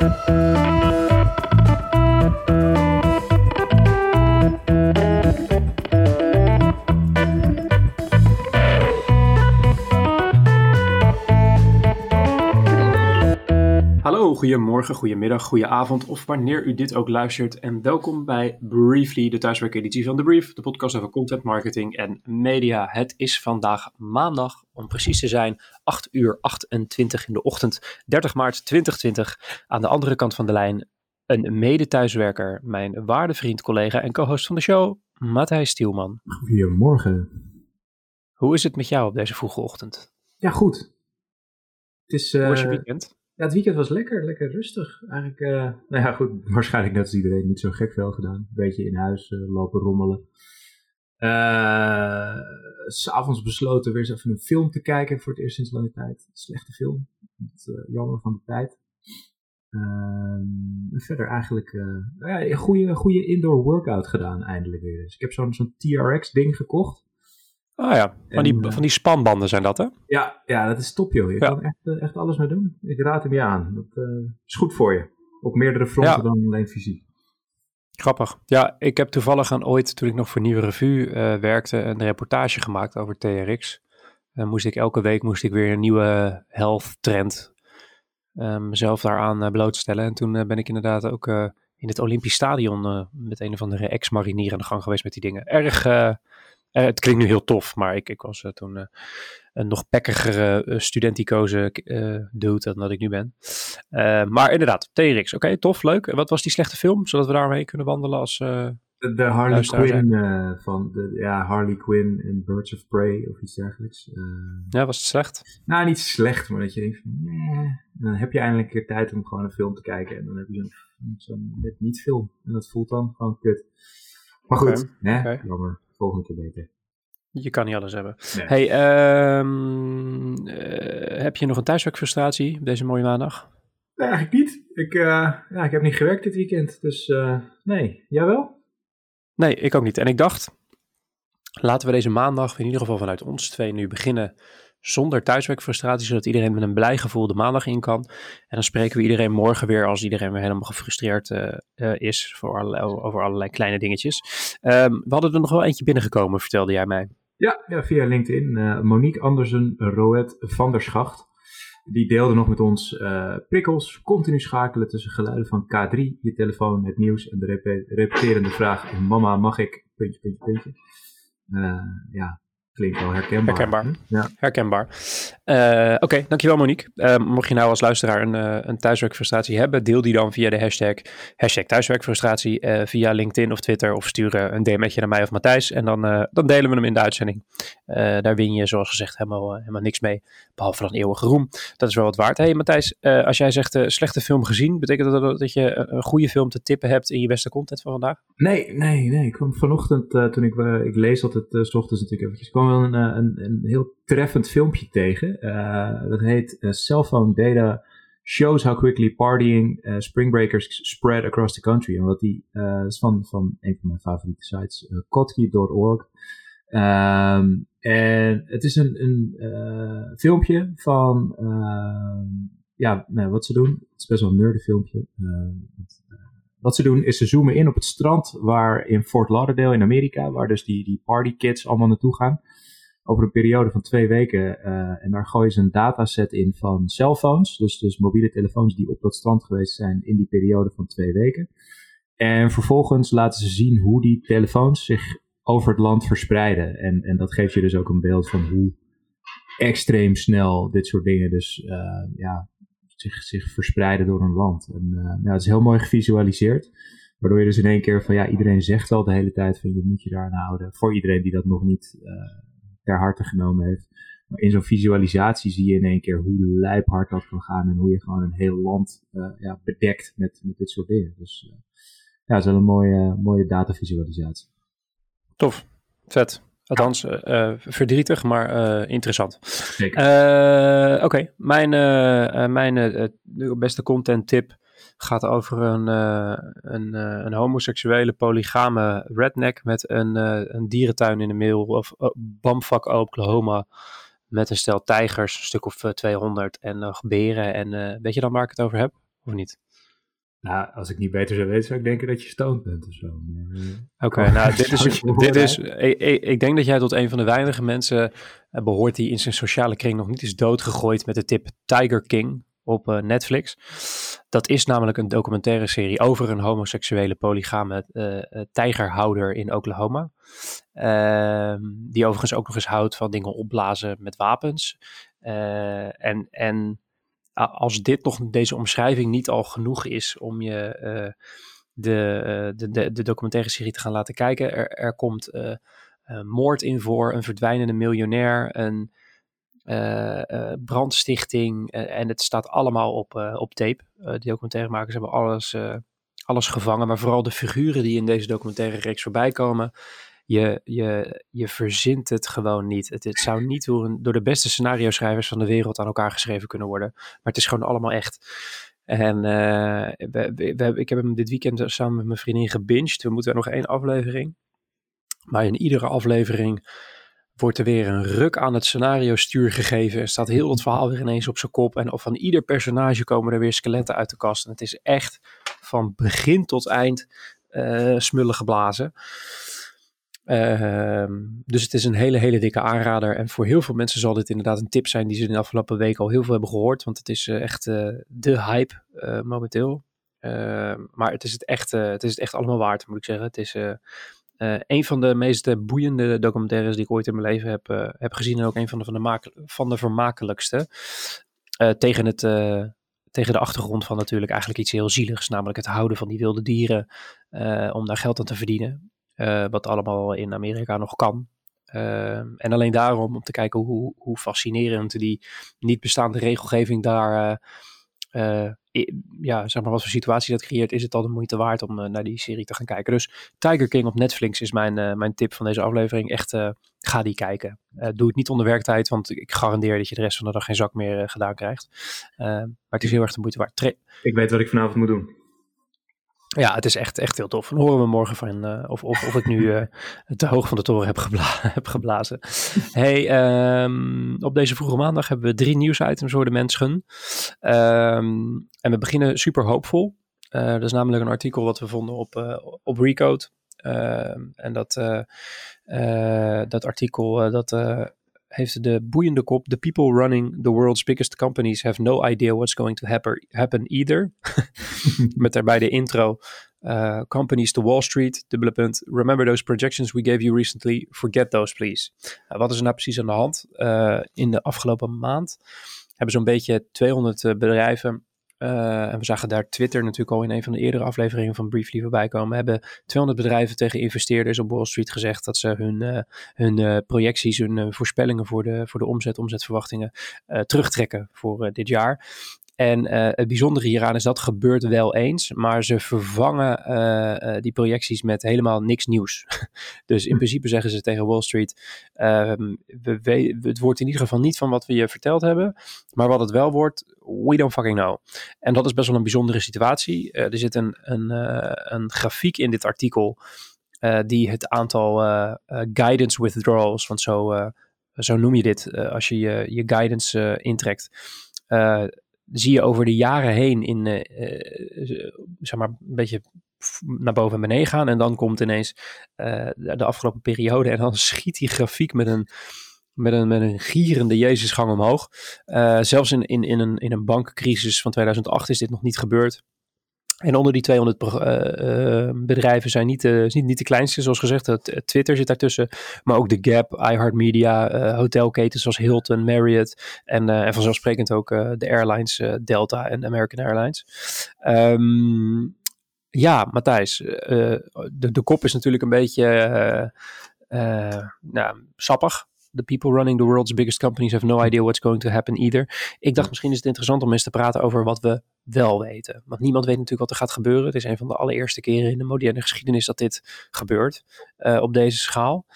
Thank you. Goedemorgen, goedemiddag, goedenavond of wanneer u dit ook luistert. En welkom bij Briefly, de thuiswerkeditie van The Brief, de podcast over content marketing en media. Het is vandaag maandag, om precies te zijn, 8 uur 28 in de ochtend, 30 maart 2020. Aan de andere kant van de lijn een mede-thuiswerker, mijn waarde vriend, collega en co-host van de show, Matthijs Stielman. Goedemorgen. Hoe is het met jou op deze vroege ochtend? Ja, goed. Het is, Hoe was je eh, weekend? Ja, het weekend was lekker, lekker rustig. Eigenlijk, eh, nou ja, goed, waarschijnlijk net als iedereen niet zo gek veel gedaan. Een beetje in huis eh, lopen rommelen. Eh, S'avonds besloten weer eens even een film te kijken voor het eerst sinds lange tijd. Slechte film. Het, jammer van de tijd. Ehm, verder eigenlijk nou ja, een goede, goede indoor workout gedaan eindelijk weer eens. Ik heb zo'n zo'n TRX ding gekocht. Ah ja, van die, en, eh, van die spanbanden zijn dat hè? Ja, ja, dat is top joh. Je Ja. kan echt, eh, echt alles mee doen. Ik raad hem je aan. Dat eh, is goed voor je. Op meerdere fronten Ja. dan alleen fysiek. Grappig. Ja, ik heb toevallig aan ooit, toen ik nog voor Nieuwe Revue eh, werkte, een reportage gemaakt over TRX. En moest ik elke week moest ik weer een nieuwe health trend eh, mezelf daaraan blootstellen. En toen ben ik inderdaad ook in het Olympisch Stadion met een of andere ex-marinier aan de gang geweest met die dingen. Erg, eh, het klinkt nu heel tof, maar ik, ik was eh, toen eh, een nog pekkigere uh, studenticoze eh dude dan dat ik nu ben. Maar inderdaad, TRX. Oké, tof, leuk. En wat was die slechte film, zodat we daarmee kunnen wandelen als... De, de Harley Luisteraar Quinn van de, ja, Harley Quinn en Birds of Prey of iets dergelijks. Ja, was het slecht? nou, niet slecht, maar dat je denkt van, nee. Dan heb je eindelijk een keer tijd om gewoon een film te kijken. En dan heb je zo'n net niet film. En dat voelt dan gewoon kut. Maar goed, hè, jammer. Volgende keer beter. Je kan niet alles hebben. Nee. Hey, ehm, eh, heb je nog een thuiswerkfrustratie deze mooie maandag? Nee, eigenlijk niet. Ik, eh, ja, ik heb niet gewerkt dit weekend, dus eh, nee. Jij wel? Nee, ik ook niet. En ik dacht, laten we deze maandag in ieder geval vanuit ons twee nu beginnen zonder thuiswerkfrustratie, zodat iedereen met een blij gevoel de maandag in kan. En dan spreken we iedereen morgen weer als iedereen weer helemaal gefrustreerd eh, eh, is voor allerlei, over allerlei kleine dingetjes. Ehm, we hadden er nog wel eentje binnengekomen, vertelde jij mij. Ja, ja via LinkedIn. Eh, Monique Andersen Roet van der Schacht. Die deelde nog met ons prikkels, continu schakelen tussen geluiden van K3, je telefoon, het nieuws en de repe- repeterende vraag: Mama, mag ik? Puntje, puntje, puntje. Ja, klinkt wel herkenbaar. Herkenbaar. hè? Ja. Herkenbaar. Eh, Oké, dankjewel Monique. Eh, mocht je nou als luisteraar een, eh, een thuiswerkfrustratie hebben, deel die dan via de hashtag, hashtag thuiswerkfrustratie via LinkedIn of Twitter of stuur een DM'tje naar mij of Matthijs en dan, dan delen we hem in de uitzending. Eh, daar win je zoals gezegd helemaal, eh, helemaal niks mee, behalve dan eeuwige roem. Dat is wel wat waard. Hey Matthijs, eh, als jij zegt eh, slechte film gezien, betekent dat dat je een, goede film te tippen hebt in je beste content van vandaag? Nee, nee, nee. Ik kwam vanochtend, toen ik, ik lees altijd s ochtends natuurlijk eventjes, kwam wel een, een, een heel treffend filmpje tegen. Dat heet eh, Cell Phone Data Shows How Quickly Partying eh, Spring Breakers Spread Across the Country. En wat die, is van, van een van mijn favoriete sites, eh, Ehm, en het is een, een eh, filmpje van ehm, ja, nou, wat ze doen. Het is best wel een nerdy filmpje. Eh, wat ze doen is ze zoomen in op het strand waar in Fort Lauderdale in Amerika, waar dus die, die party kids allemaal naartoe gaan. Over een periode van twee weken. eh, en daar gooien ze een dataset in van cellphones. Dus, dus mobiele telefoons die op dat strand geweest zijn in die periode van twee weken. En vervolgens laten ze zien hoe die telefoons zich over het land verspreiden. En, en dat geeft je dus ook een beeld van hoe extreem snel dit soort dingen dus eh, ja, zich, zich verspreiden door een land. En eh, nou, het is heel mooi gevisualiseerd. Waardoor je dus in één keer van ja, iedereen zegt wel de hele tijd van je moet je daaraan houden. Voor iedereen die dat nog niet eh, ter harte genomen heeft. Maar in zo'n visualisatie zie je in één keer hoe lijphard dat kan gaan. En hoe je gewoon een heel land ja, bedekt met, met dit soort dingen. Dus ja, het is wel een mooie, mooie datavisualisatie. Tof, vet. Althans, eh, eh, verdrietig, maar eh, interessant. Zeker. Oké, mijn, mijn beste content tip gaat over een, een, een homoseksuele polygame redneck met een, een dierentuin in de mail of Bamfuck, Oklahoma. Met een stel tijgers, een stuk of eh, 200 en nog beren. En weet je dan waar ik het over heb? Of niet? Nou, als ik niet beter zou weten, zou ik denken dat je stoned bent of zo. Oké, nou, dit is, dit is ik, ik, denk dat jij tot een van de weinige mensen behoort die in zijn sociale kring nog niet is doodgegooid met de tip Tiger King op uh, Netflix. Dat is namelijk een documentaire serie over een homoseksuele polygame uh, tijgerhouder in Oklahoma. Ehm, die overigens ook nog eens houdt van dingen opblazen met wapens. en, en als dit nog, deze omschrijving niet al genoeg is om je de, de, de, de, documentaire serie te gaan laten kijken. Er, er komt moord in voor, een verdwijnende miljonair, een brandstichting. Eh, en het staat allemaal op, op tape. de documentairemakers hebben alles, alles gevangen. Maar vooral de figuren die in deze documentaire reeks voorbij komen. Je, je, je verzint het gewoon niet. Het, zou niet door, de beste scenario schrijvers van de wereld aan elkaar geschreven kunnen worden. Maar het is gewoon allemaal echt. En we, we, ik heb hem dit weekend samen met mijn vriendin gebinged. We moeten nog één aflevering. Maar in iedere aflevering wordt er weer een ruk aan het scenario stuur gegeven. Er staat heel het verhaal weer ineens op zijn kop. En van ieder personage komen er weer skeletten uit de kast. En het is echt van begin tot eind uh, smullen geblazen. Uh, dus het is een hele, hele dikke aanrader. En voor heel veel mensen zal dit inderdaad een tip zijn die ze in de afgelopen week al heel veel hebben gehoord. Want het is uh, echt de hype momenteel. Ehm, maar het is het, echt, het is het echt allemaal waard, moet ik zeggen. Het is een van de meest boeiende documentaires die ik ooit in mijn leven heb, heb gezien. En ook een van de, van de, van de vermakelijkste. Tegen, het, tegen de achtergrond van natuurlijk eigenlijk iets heel zieligs. Namelijk het houden van die wilde dieren. om daar geld aan te verdienen. Wat allemaal in Amerika nog kan. en alleen daarom om te kijken hoe, hoe fascinerend die niet bestaande regelgeving daar ja, zeg maar wat voor situatie dat creëert, is het al de moeite waard om naar die serie te gaan kijken. Dus Tiger King op Netflix is mijn, mijn tip van deze aflevering. Echt, ga die kijken. doe het niet onder werktijd, want ik garandeer dat je de rest van de dag geen zak meer gedaan krijgt. maar het is heel erg de moeite waard. Ik weet wat ik vanavond moet doen. Ja, het is echt, echt heel tof. Dan horen we morgen van uh, of, of, of ik nu uh, te hoog van de toren heb, gebla heb geblazen. hey, um, op deze vroege maandag hebben we drie nieuwsitems voor de mensen. Um, en we beginnen super hoopvol. Uh, dat is namelijk een artikel wat we vonden op, op Recode. en dat, dat artikel dat heeft de boeiende kop: The people running the world's biggest companies have no idea what's going to happen, either. Met daarbij de intro. Uh, companies to Wall Street, dubbele punt. Remember those projections we gave you recently. Forget those, please. Uh, wat is er nou precies aan de hand? Uh, in de afgelopen maand hebben zo'n beetje 200 bedrijven uh, en we zagen daar Twitter natuurlijk al in een van de eerdere afleveringen van Briefly voorbij komen. Hebben 200 bedrijven tegen investeerders op Wall Street gezegd dat ze hun, uh, hun uh, projecties, hun voorspellingen voor de, voor de omzet, omzetverwachtingen terugtrekken voor dit jaar. En uh, het bijzondere hieraan is dat gebeurt wel eens, maar ze vervangen uh, uh, die projecties met helemaal niks nieuws. dus in hm. principe zeggen ze tegen Wall Street: we, we, het wordt in ieder geval niet van wat we je verteld hebben, maar wat het wel wordt, we don't fucking know. En dat is best wel een bijzondere situatie. er zit een, een, een grafiek in dit artikel die het aantal guidance withdrawals, want zo, zo noem je dit als je je, je guidance intrekt zie je over de jaren heen in, uh, zeg maar, een beetje naar boven en beneden gaan. En dan komt ineens uh, de afgelopen periode en dan schiet die grafiek met een, met een, met een gierende Jezusgang omhoog. Zelfs in, in, in, een, in een bankcrisis van 2008 is dit nog niet gebeurd. En onder die 200 uh, uh, bedrijven zijn niet, uh, niet, niet de kleinste, zoals gezegd. Twitter zit daartussen, maar ook de Gap, iHeartMedia, hotelketens zoals Hilton, Marriott en, en vanzelfsprekend ook de airlines Delta en American Airlines. Um, ja, Matthijs, de, de kop is natuurlijk een beetje nou, sappig the people running the world's biggest companies have no idea what's going to happen either. Ik dacht misschien is het interessant om eens te praten over wat we wel weten. Want niemand weet natuurlijk wat er gaat gebeuren. Het is een van de allereerste keren in de moderne geschiedenis dat dit gebeurt uh, op deze schaal.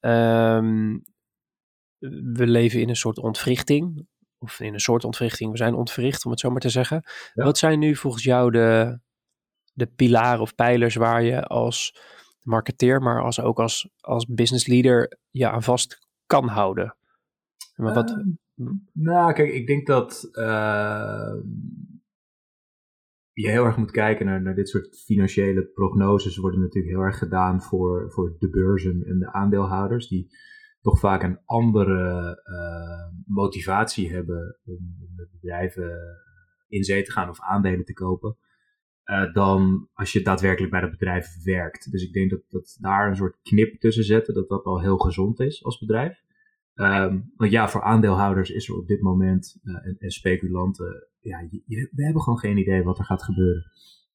Um, we leven in een soort ontwrichting. Of in een soort ontwrichting. We zijn ontwricht, om het zo maar te zeggen. Ja. Wat zijn nu volgens jou de, de pilaren of pijlers waar je als marketeer, maar als ook als, als business leader je aan vast kan houden? Maar wat... Uh, nou, kijk, ik denk dat uh, je heel erg moet kijken naar, naar dit soort financiële prognoses, worden natuurlijk heel erg gedaan voor, voor de beurzen en de aandeelhouders, die toch vaak een andere uh, motivatie hebben om, om bedrijven in zee te gaan of aandelen te kopen. Uh, dan als je daadwerkelijk bij dat bedrijf werkt. Dus ik denk dat, dat daar een soort knip tussen zetten, dat dat al heel gezond is als bedrijf. Um, want ja, voor aandeelhouders is er op dit moment uh, en, en, speculanten, ja, we hebben gewoon geen idee wat er gaat gebeuren.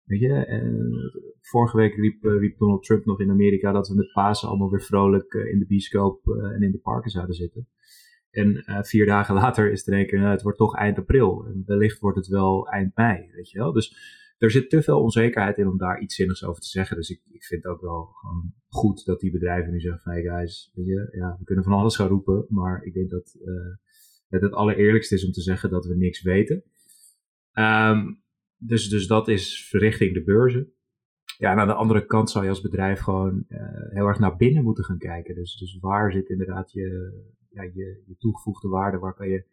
Weet je, uh, vorige week riep, Donald Trump nog in Amerika dat we met Pasen allemaal weer vrolijk in de bioscoop en in de parken zouden zitten. En vier dagen later is in één keer, nou, het wordt toch eind april. En wellicht wordt het wel eind mei, weet je wel. Dus er zit te veel onzekerheid in om daar iets zinnigs over te zeggen. Dus ik, ik vind ook wel gewoon goed dat die bedrijven nu zeggen van hey guys, ja, we kunnen van alles gaan roepen. Maar ik denk dat uh, het het allereerlijkste is om te zeggen dat we niks weten. Um, dus, dus dat is richting de beurzen. Ja, en aan de andere kant zou je als bedrijf gewoon uh, heel erg naar binnen moeten gaan kijken. Dus, dus waar zit inderdaad je, ja, je, je toegevoegde waarde? Waar kan je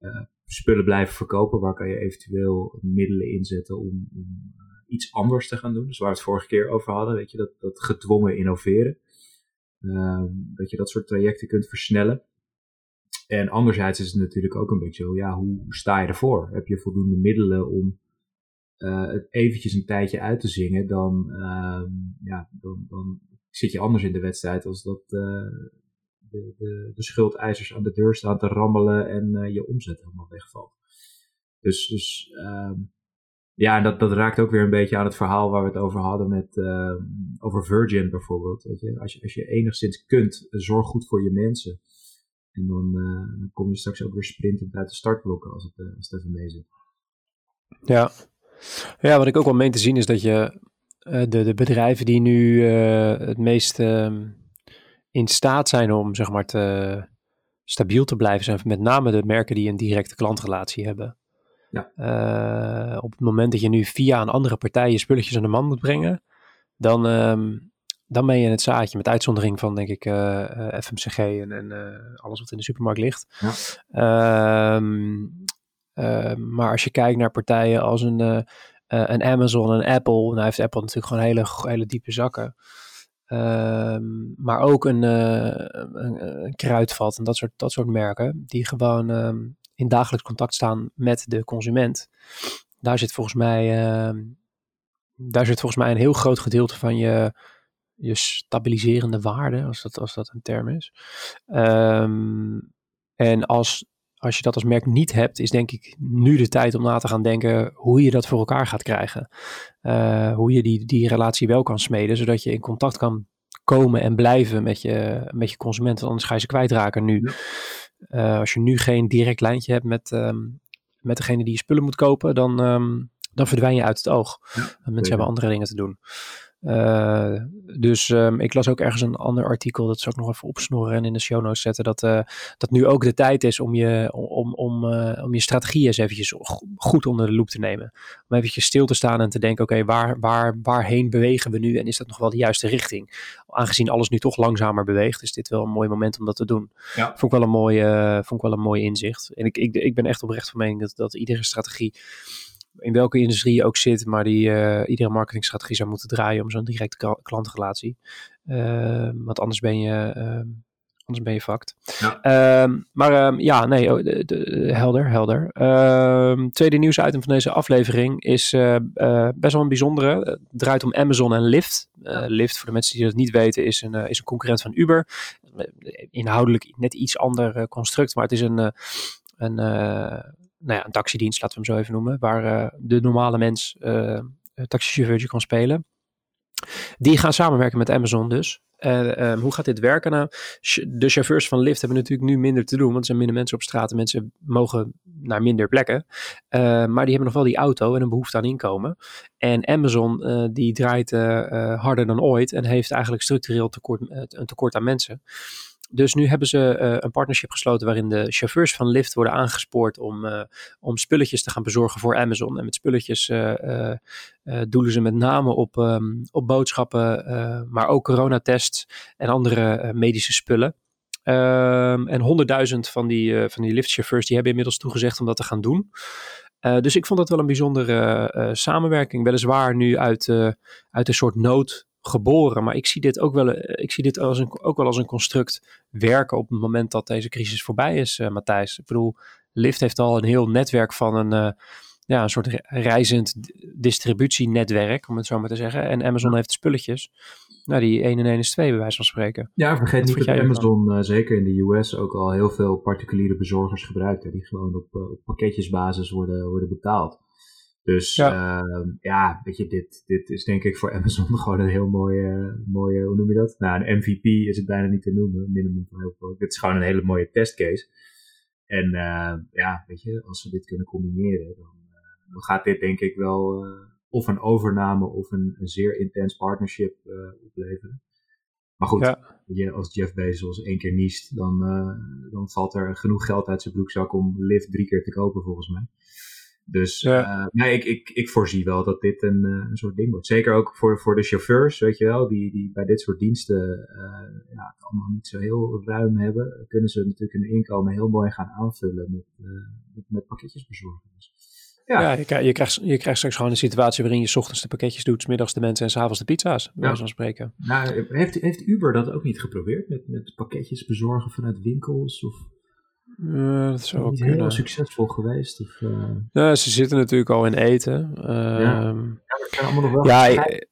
uh, spullen blijven verkopen? Waar kan je eventueel middelen inzetten om, uh, iets anders te gaan doen? Dus waar we het vorige keer over hadden, weet je, dat, dat gedwongen innoveren. Um, dat je dat soort trajecten kunt versnellen. En anderzijds is het natuurlijk ook een beetje ja, hoe sta je ervoor? Heb je voldoende middelen om uh, het eventjes een tijdje uit te zingen, dan, um, ja, dan, dan zit je anders in de wedstrijd als dat, uh, de, de, de schuldeisers aan de deur staan te rammelen en uh, je omzet helemaal wegvalt. Dus, dus um, ja, dat, dat raakt ook weer een beetje aan het verhaal waar we het over hadden met, uh, over Virgin bijvoorbeeld. Weet je? Als, je, als je enigszins kunt, zorg goed voor je mensen. En dan, uh, dan kom je straks ook weer sprintend uit de startblokken als het, uh, als het even zit. Ja. ja, wat ik ook wel meen te zien is dat je de, de bedrijven die nu het meest ehm, in staat zijn om zeg maar te stabiel te blijven zijn. Met name de merken die een directe klantrelatie hebben. Ja. Uh, op het moment dat je nu via een andere partij je spulletjes aan de man moet brengen, dan, um, dan ben je in het zaadje. Met uitzondering van, denk ik, uh, eh, eh, FMCG en, en uh, alles wat in de supermarkt ligt. Ja. Um, maar als je kijkt naar partijen als een, een Amazon, een Apple, nou heeft Apple natuurlijk gewoon hele, hele diepe zakken. Um, maar ook een, uh, een, een, kruidvat en dat soort, dat soort merken, die gewoon um, in dagelijks contact staan met de consument. Daar zit volgens mij, uh, daar zit volgens mij een heel groot gedeelte van je, je stabiliserende waarde, als dat, als dat een term is. En als als je dat als merk niet hebt, is denk ik nu de tijd om na te gaan denken hoe je dat voor elkaar gaat krijgen. Uh, hoe je die, die relatie wel kan smeden, zodat je in contact kan komen en blijven met je, met je consumenten. Anders ga je ze kwijtraken nu. Uh, als je nu geen direct lijntje hebt met, um, met degene die je spullen moet kopen, dan, um, dan verdwijn je uit het oog. Ja, mensen hebben andere dingen te doen. Uh, dus um, ik las ook ergens een ander artikel, dat zou ik nog even opsnorren en in de show notes zetten, dat, uh, dat nu ook de tijd is om je, om, om, uh, om je strategie eens eventjes goed onder de loep te nemen. Om eventjes stil te staan en te denken, oké, okay, waar, waar, waarheen bewegen we nu en is dat nog wel de juiste richting? Aangezien alles nu toch langzamer beweegt, is dit wel een mooi moment om dat te doen. Ja. Vond ik wel een mooi, vond ik wel een mooi inzicht. En ik, ik, ik ben echt oprecht van mening dat, dat iedere strategie in welke industrie je ook zit, maar die uh, iedere marketingstrategie zou moeten draaien om zo'n directe klantrelatie. Uh, want anders ben je, uh, anders ben je fucked. Ja. Ehm, maar ehm, ja, nee, oh, de, de, helder, helder. Ehm, tweede nieuwsitem van deze aflevering is eh, best wel een bijzondere. Het draait om Amazon en Lyft. Lyft, voor de mensen die dat niet weten, is een, is een concurrent van Uber. Inhoudelijk net iets ander construct, maar het is een, een nou ja, een taxidienst, laten we hem zo even noemen, waar uh, de normale mens uh, taxichauffeurtje kan spelen. Die gaan samenwerken met Amazon dus. Um, hoe gaat dit werken? Nou, de chauffeurs van Lyft hebben natuurlijk nu minder te doen, want er zijn minder mensen op straat en mensen mogen naar minder plekken. Uh, maar die hebben nog wel die auto en een behoefte aan inkomen. En Amazon die draait harder dan ooit en heeft eigenlijk structureel tekort, een tekort aan mensen. Dus nu hebben ze uh, een partnership gesloten waarin de chauffeurs van Lyft worden aangespoord om, uh, om spulletjes te gaan bezorgen voor Amazon. En met spulletjes uh, doelen ze met name op, um, op boodschappen, maar ook coronatests en andere medische spullen. Um, en honderdduizend van die, van die Lyft-chauffeurs die hebben inmiddels toegezegd om dat te gaan doen. dus ik vond dat wel een bijzondere samenwerking. Weliswaar nu uit, uit een soort nood geboren. Maar ik zie dit ook wel, ik zie dit als een, ook wel als een construct werken op het moment dat deze crisis voorbij is, Matthijs. Ik bedoel, Lyft heeft al een heel netwerk van een ja, een soort reizend distributienetwerk, om het zo maar te zeggen. En Amazon heeft spulletjes. Nou, die 1 en 1 is 2, bij wijze van spreken. Ja, vergeet niet dat Amazon, uh, zeker in de US, ook al heel veel particuliere bezorgers gebruikt. Hè, die gewoon op, uh, op pakketjesbasis worden, worden betaald. Dus ja, uh, ja weet je, dit, dit is denk ik voor Amazon gewoon een heel mooie, mooie hoe noem je dat? Nou, een MVP is het bijna niet te noemen, minimum heel Dit is gewoon een hele mooie testcase. En ja, weet je, als we dit kunnen combineren, dan dan gaat dit denk ik wel uh, of een overname of een, een zeer intens partnership uh, opleveren. Maar goed, ja. je, als Jeff Bezos één keer niest, dan, dan valt er genoeg geld uit zijn broekzak om Lyft drie keer te kopen volgens mij. Dus ja. nee, ik, ik, ik voorzie wel dat dit een, een soort ding wordt. Zeker ook voor, voor de chauffeurs, weet je wel, die, die bij dit soort diensten uh, ja, het allemaal niet zo heel ruim hebben. Kunnen ze natuurlijk hun inkomen heel mooi gaan aanvullen met, met, met pakketjes bezorgen. Dus ja, je, krijgt, je, krijgt, je krijgt straks gewoon een situatie waarin je s ochtends de pakketjes doet, s middags de mensen en s'avonds de pizza's, bij ja. van spreken. Nou, heeft, heeft Uber dat ook niet geprobeerd met, met pakketjes bezorgen vanuit winkels? Of... Uh, dat zou niet heel succesvol geweest. Of, uh... ja, ze zitten natuurlijk al in eten. Uh, ja. ja, maar het zijn allemaal nog wel ja, gescheiden...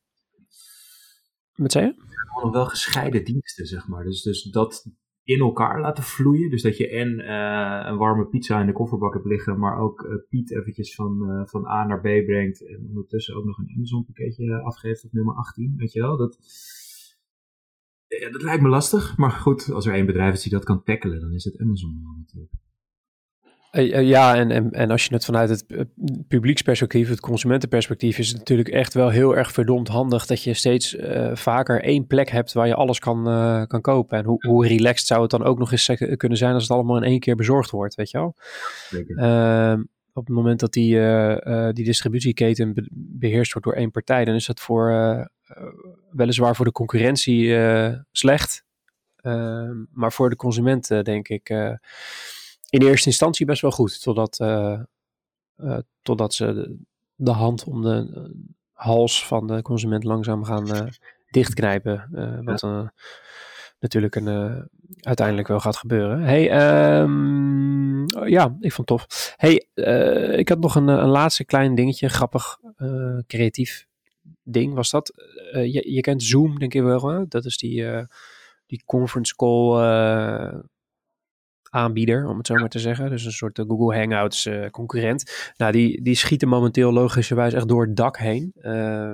Wat zei je? Het zijn allemaal nog wel gescheiden diensten, zeg maar. Dus, dus dat, in elkaar laten vloeien. Dus dat je en een warme pizza in de kofferbak hebt liggen, maar ook Piet eventjes van, van A naar B brengt. En ondertussen ook nog een Amazon pakketje afgeeft op nummer 18. Weet je wel, dat, ja, dat lijkt me lastig. Maar goed, als er één bedrijf is die dat kan tackelen, dan is het Amazon wel natuurlijk. Eh, eh, ja, en, en, en als je het vanuit het eh, publieksperspectief, het consumentenperspectief, is het natuurlijk echt wel heel erg verdomd handig dat je steeds vaker één plek hebt waar je alles kan, kan kopen. En hoe, hoe relaxed zou het dan ook nog eens kunnen zijn als het allemaal in één keer bezorgd wordt, weet je wel? Uh, op het moment dat die, die distributieketen beheerst wordt door één partij, dan is dat voor weliswaar voor de concurrentie slecht. Ehm, maar voor de consument denk ik in eerste instantie best wel goed. Totdat, totdat ze de, de, hand om de hals van de consument langzaam gaan dichtknijpen. wat natuurlijk een, uiteindelijk wel gaat gebeuren. Hey, um, ja, ik vond het tof. Hey, ik had nog een, een laatste klein dingetje. Grappig, creatief ding was dat. je, je kent Zoom, denk ik wel. Hè? Dat is die, die conference call aanbieder, om het zo maar te zeggen. Dus een soort Google Hangouts concurrent. Nou, die, die schieten momenteel logischerwijs echt door het dak heen. Uh,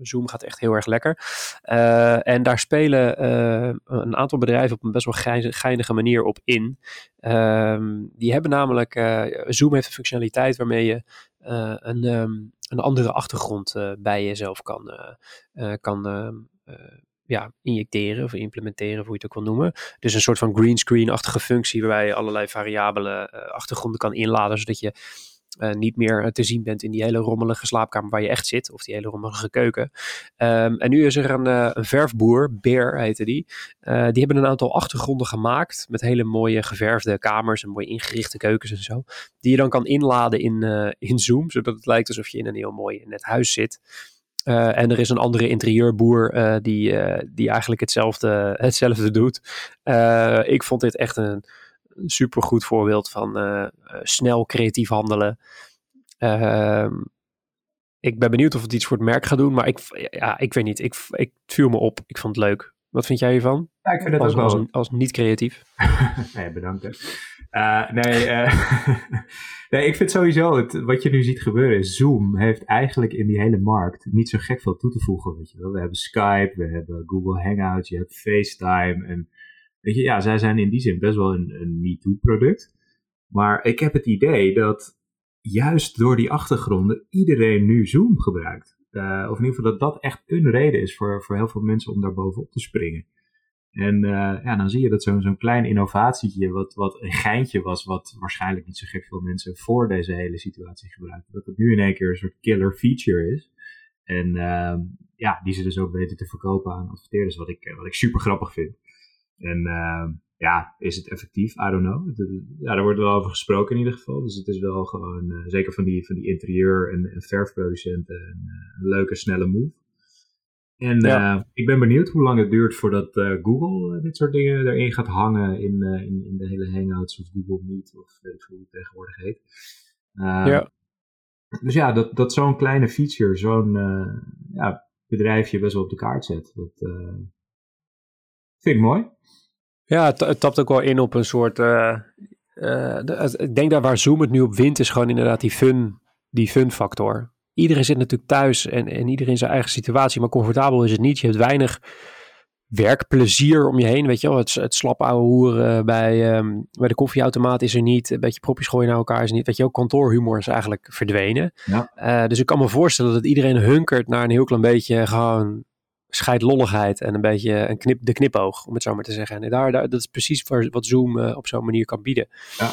Zoom gaat echt heel erg lekker. Uh, en daar spelen uh, een aantal bedrijven op een best wel geinige manier op in. Ehm, die hebben namelijk, Zoom heeft een functionaliteit waarmee je een, um, een andere achtergrond bij jezelf kan, kan ja, injecteren of implementeren, hoe je het ook wil noemen. Dus een soort van greenscreen-achtige functie waarbij je allerlei variabele achtergronden kan inladen, zodat je uh, niet meer te zien bent in die hele rommelige slaapkamer waar je echt zit, of die hele rommelige keuken. Um, en nu is er een, uh, een verfboer, Bear heette die. die hebben een aantal achtergronden gemaakt met hele mooie geverfde kamers en mooi ingerichte keukens en zo. Die je dan kan inladen in, in Zoom, zodat het lijkt alsof je in een heel mooi net huis zit. En er is een andere interieurboer die, die eigenlijk hetzelfde, hetzelfde doet. ik vond dit echt een, een supergoed voorbeeld van snel creatief handelen. Ehm, ik ben benieuwd of het iets voor het merk gaat doen, maar ik, ja, ik weet niet. Ik, ik viel me op. Ik vond het leuk. Wat vind jij hiervan? Ja, ik vind het als, ook wel... als, als niet creatief. nee, bedankt. Uh, nee, uh, nee, ik vind sowieso, het, wat je nu ziet gebeuren is, Zoom heeft eigenlijk in die hele markt niet zo gek veel toe te voegen. Weet je wel. We hebben Skype, we hebben Google Hangouts, je hebt FaceTime. En weet je, ja, zij zijn in die zin best wel een, een MeToo-product. Maar ik heb het idee dat juist door die achtergronden iedereen nu Zoom gebruikt. Uh, of in ieder geval dat dat echt een reden is voor, voor heel veel mensen om daar bovenop te springen. En uh, ja, dan zie je dat zo'n zo'n klein innovatietje, wat, wat een geintje was, wat waarschijnlijk niet zo gek veel mensen voor deze hele situatie gebruikten, dat het nu in één keer een soort killer feature is. En uh, ja, die ze dus ook weten te verkopen aan adverteerders, wat ik, wat ik super grappig vind. En uh, ja, is het effectief? I don't know. Ja, daar wordt wel over gesproken in ieder geval. Dus het is wel gewoon, zeker van die, van die interieur- en, en verfproducenten, een, een leuke, snelle move. En ja. ik ben benieuwd hoe lang het duurt voordat Google dit soort dingen erin gaat hangen in, in, in, de hele Hangouts of Google Meet of weet ik hoe het tegenwoordig heet. ja. Dus ja, dat, dat zo'n kleine feature, zo'n ja, bedrijfje best wel op de kaart zet. Dat vind ik mooi. Ja, het, het, tapt ook wel in op een soort. Uh, ik denk daar waar Zoom het nu op wint, is gewoon inderdaad die fun, die fun factor. Iedereen zit natuurlijk thuis en, en iedereen in zijn eigen situatie, maar comfortabel is het niet. Je hebt weinig werkplezier om je heen. Weet je wel, het, het slap ouwe hoeren bij, um, bij de koffieautomaat is er niet. Een beetje propjes gooien naar elkaar is er niet. Weet je ook, kantoorhumor is eigenlijk verdwenen. Ja. Uh, dus ik kan me voorstellen dat iedereen hunkert naar een heel klein beetje gewoon scheidlolligheid en een beetje een knip, de knipoog, om het zo maar te zeggen. En daar, daar, dat is precies wat Zoom uh, op zo'n manier kan bieden. Ja.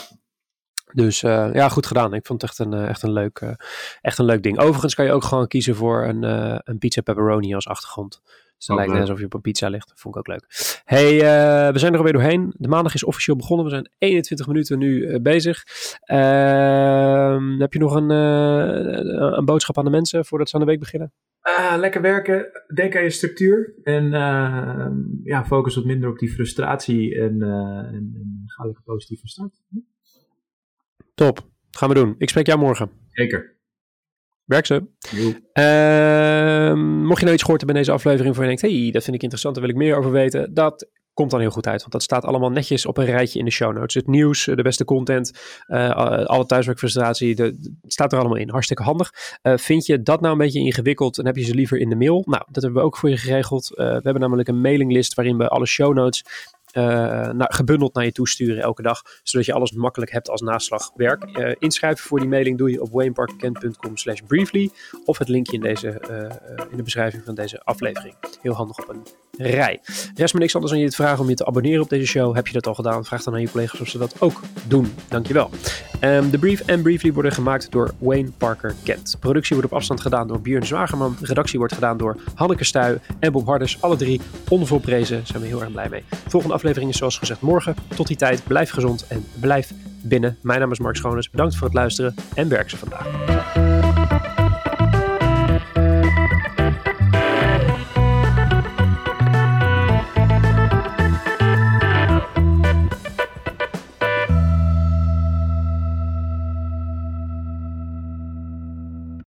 Dus uh, ja, goed gedaan. Ik vond het echt een, uh, echt, een leuk, echt een leuk ding. Overigens kan je ook gewoon kiezen voor een, een pizza pepperoni als achtergrond. Dus dan lijkt het alsof je op een pizza ligt. Dat vond ik ook leuk. Hey, we zijn er alweer doorheen. De maandag is officieel begonnen. We zijn 21 minuten nu bezig. Ehm, heb je nog een, een boodschap aan de mensen voordat ze aan de week beginnen? Uh, lekker werken, denk aan je structuur en uh, ja, focus wat minder op die frustratie en, uh, en, en ga lekker positief van start. Top, gaan we doen. Ik spreek jou morgen. Zeker. Werk ze. Ehm, mocht je nou iets gehoord hebben in deze aflevering waar je denkt, hey, dat vind ik interessant, daar wil ik meer over weten, dat komt dan heel goed uit. Want dat staat allemaal netjes op een rijtje in de show notes. Het nieuws, de beste content, uh, alle thuiswerkfrustratie, het staat er allemaal in. Hartstikke handig. Uh, vind je dat nou een beetje ingewikkeld en heb je ze liever in de mail? Nou, dat hebben we ook voor je geregeld. We hebben namelijk een mailinglist waarin we alle show notes nou, gebundeld naar je toesturen elke dag, zodat je alles makkelijk hebt als naslagwerk. Uh, inschrijven voor die mailing doe je op wayneparkkent.com briefly of het linkje in, deze, in de beschrijving van deze aflevering. Heel handig op een rij. Rest me niks anders dan je te vragen om je te abonneren op deze show. Heb je dat al gedaan? Vraag dan aan je collega's of ze dat ook doen. Dankjewel. Um, de brief en briefly worden gemaakt door Wayne Parker Kent. Productie wordt op afstand gedaan door Björn Zwagerman. Redactie wordt gedaan door Hanneke Stuy en Bob Harders. Alle drie onvolprezen. Zijn we heel erg blij mee. Volgende aflevering is zoals gezegd morgen. Tot die tijd, blijf gezond en blijf binnen. Mijn naam is Mark Schoones. Bedankt voor het luisteren en werk ze vandaag.